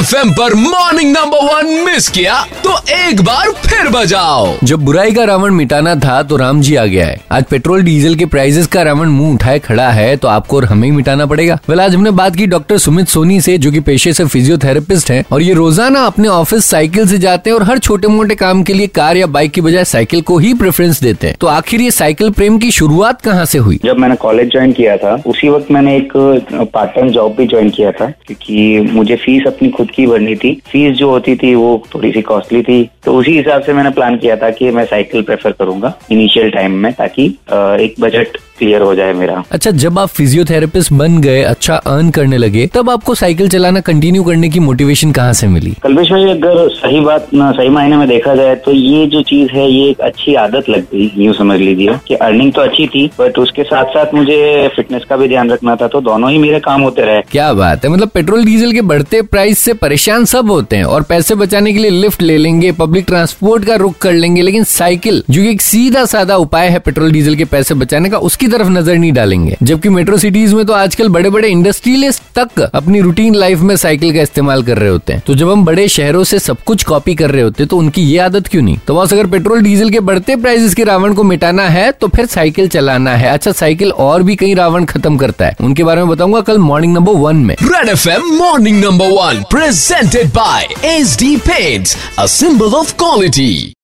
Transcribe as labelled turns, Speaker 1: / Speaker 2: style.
Speaker 1: F पर morning number one miss किया तो एक बार फिर बजाओ।
Speaker 2: जब बुराई का रावण मिटाना था तो राम जी आ गया है। आज पेट्रोल डीजल के प्राइसेस का रावण मुँह उठाए खड़ा है तो आपको और हमें ही मिटाना पड़ेगा। वेल आज हमने बात की डॉक्टर सुमित सोनी से जो कि पेशे से फिजियोथेरेपिस्ट हैं और ये रोज़ाना अपने ऑफ़िस साइकिल से जाते हैं और हर छोटे मोटे काम के लिए कार या बाइक की बजाय साइकिल को ही प्रेफरेंस देते हैं। तो आखिर ये साइकिल प्रेम की शुरुआत कहाँ से हुई?
Speaker 3: जब मैंने कॉलेज ज्वाइन किया था उसी वक्त मैंने एक पार्ट टाइम जॉब भी ज्वाइन किया था क्योंकि मुझे फ़ीस अपनी खुद की भरनी थी। फ़ीस जो होती थी, वो थोड़ी सी कॉस्टली थी। तो उसी हिसाब से मैंने प्लान किया था कि मैं साइकिल प्रेफर करूँगा इनिशियल टाइम में, ताकि एक बजट क्लियर हो जाए मेरा।
Speaker 2: अच्छा जब आप फिजियोथेरेपिस्ट बन गए अच्छा अर्न करने लगे तब आपको साइकिल चलाना कंटिन्यू करने की मोटिवेशन कहाँ से मिली?
Speaker 3: कल्पेश भाई अगर सही बात ना सही मायने में देखा जाए तो ये जो चीज़ है ये एक अच्छी आदत लग गई यूँ समझ लीजिए कि अर्निंग तो अच्छी थी बट उसके साथ साथ मुझे फिटनेस का भी ध्यान रखना था तो दोनों ही मेरे काम होते रहे।
Speaker 2: क्या बात है मतलब पेट्रोल डीजल के बढ़ते प्राइस से परेशान सब होते हैं और पैसे बचाने के लिए लिफ्ट ले लेंगे पब्लिक ट्रांसपोर्ट का रुख कर लेंगे लेकिन साइकिल जो एक सीधा साधा उपाय है पेट्रोल डीजल के पैसे बचाने का उसकी तरफ़ नज़र नहीं डालेंगे। जबकि मेट्रो सिटीज़ में तो आजकल बड़े बड़े इंडस्ट्रियलिस्ट तक अपनी रूटीन लाइफ में साइकिल का इस्तेमाल कर रहे होते हैं। तो जब हम बड़े शहरों से सब कुछ कॉपी कर रहे होते तो उनकी ये आदत क्यों नहीं? तो बस अगर पेट्रोल डीजल के बढ़ते प्राइसेस के रावण को मिटाना है तो फिर साइकिल चलाना है। अच्छा साइकिल और भी कई रावण खत्म करता है। उनके बारे में बताऊँगा कल मॉर्निंग नंबर वन में।
Speaker 1: Red F M morning number one presented by H D paints a symbol of quality